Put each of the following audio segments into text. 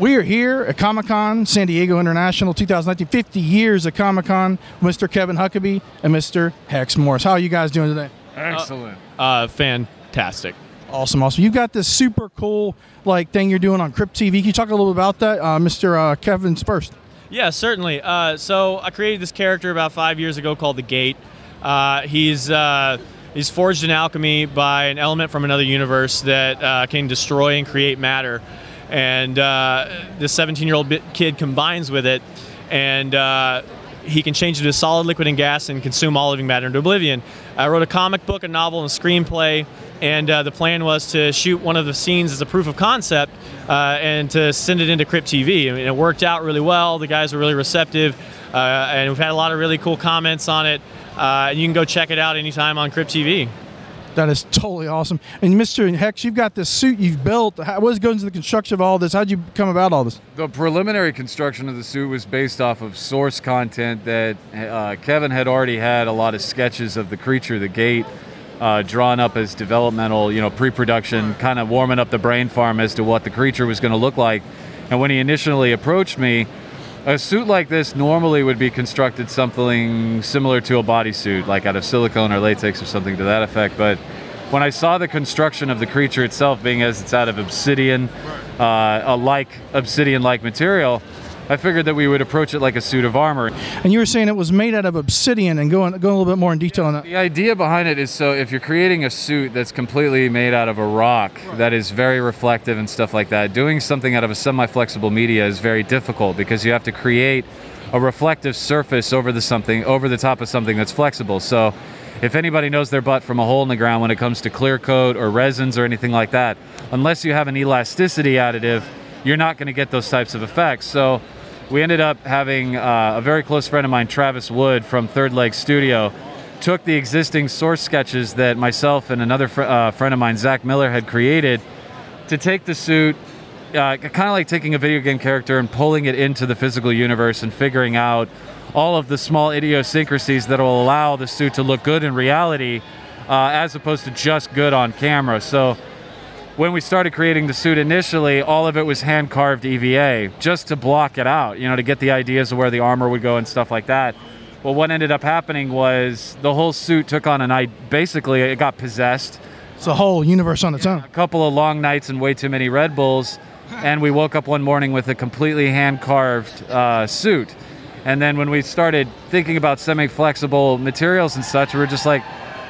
We are here at Comic Con San Diego International 2019, 50 years of Comic Con, Mr. Kevin Huckabee and Mr. Hex Morris. How are you guys doing today? Excellent. Uh, fantastic. Awesome, awesome. You've got this super cool like thing you're doing on Crypt TV. Can you talk a little about that, uh, Mr. Uh, Kevin first? Yeah, certainly. Uh, so I created this character about five years ago called the Gate. Uh, he's uh, he's forged in alchemy by an element from another universe that uh, can destroy and create matter, and uh, this 17-year-old bi- kid combines with it, and uh, he can change it to solid, liquid, and gas, and consume all living matter into oblivion. I wrote a comic book, a novel, and a screenplay, and uh, the plan was to shoot one of the scenes as a proof of concept uh, and to send it into Crypt TV. I mean, it worked out really well. The guys were really receptive, uh, and we've had a lot of really cool comments on it. Uh, and you can go check it out anytime on Crypt TV. That is totally awesome. And Mr. Hex, you've got this suit you've built. How, what goes into the construction of all this? How'd you come about all this? The preliminary construction of the suit was based off of source content that uh, Kevin had already had a lot of sketches of the creature, the gate, uh, drawn up as developmental, you know, pre-production, kind of warming up the brain farm as to what the creature was going to look like. And when he initially approached me, a suit like this normally would be constructed something similar to a bodysuit, like out of silicone or latex or something to that effect. But when I saw the construction of the creature itself being as it's out of obsidian, uh, a like obsidian-like material, I figured that we would approach it like a suit of armor. And you were saying it was made out of obsidian and going, going a little bit more in detail on that. The idea behind it is so if you're creating a suit that's completely made out of a rock that is very reflective and stuff like that, doing something out of a semi flexible media is very difficult because you have to create a reflective surface over the something over the top of something that's flexible. So if anybody knows their butt from a hole in the ground when it comes to clear coat or resins or anything like that, unless you have an elasticity additive, you're not going to get those types of effects. So we ended up having uh, a very close friend of mine, Travis Wood from Third Leg Studio, took the existing source sketches that myself and another fr- uh, friend of mine, Zach Miller, had created to take the suit, uh, kind of like taking a video game character and pulling it into the physical universe and figuring out all of the small idiosyncrasies that will allow the suit to look good in reality uh, as opposed to just good on camera. So when we started creating the suit initially, all of it was hand carved EVA just to block it out, you know, to get the ideas of where the armor would go and stuff like that. Well, what ended up happening was the whole suit took on an I basically it got possessed. It's a whole universe on its own. A couple of long nights and way too many Red Bulls, and we woke up one morning with a completely hand carved uh, suit. And then when we started thinking about semi flexible materials and such, we were just like,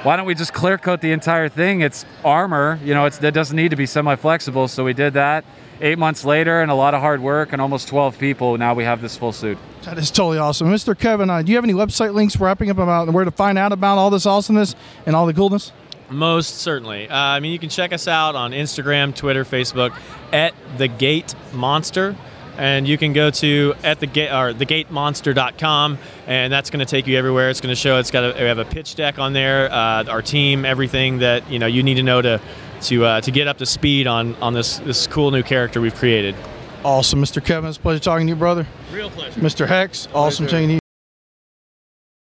why don't we just clear coat the entire thing? It's armor, you know, it's, it doesn't need to be semi flexible. So we did that. Eight months later, and a lot of hard work, and almost 12 people, now we have this full suit. That is totally awesome. Mr. Kevin, uh, do you have any website links wrapping up about where to find out about all this awesomeness and all the coolness? Most certainly. Uh, I mean, you can check us out on Instagram, Twitter, Facebook at the Gate Monster. And you can go to at the gate or thegatemonster.com, and that's going to take you everywhere. It's going to show. It's got a, we have a pitch deck on there, uh, our team, everything that you know you need to know to to uh, to get up to speed on on this this cool new character we've created. Awesome, Mr. Kevin. It's a pleasure talking to you, brother. Real pleasure. Mr. Hex, awesome talking to you.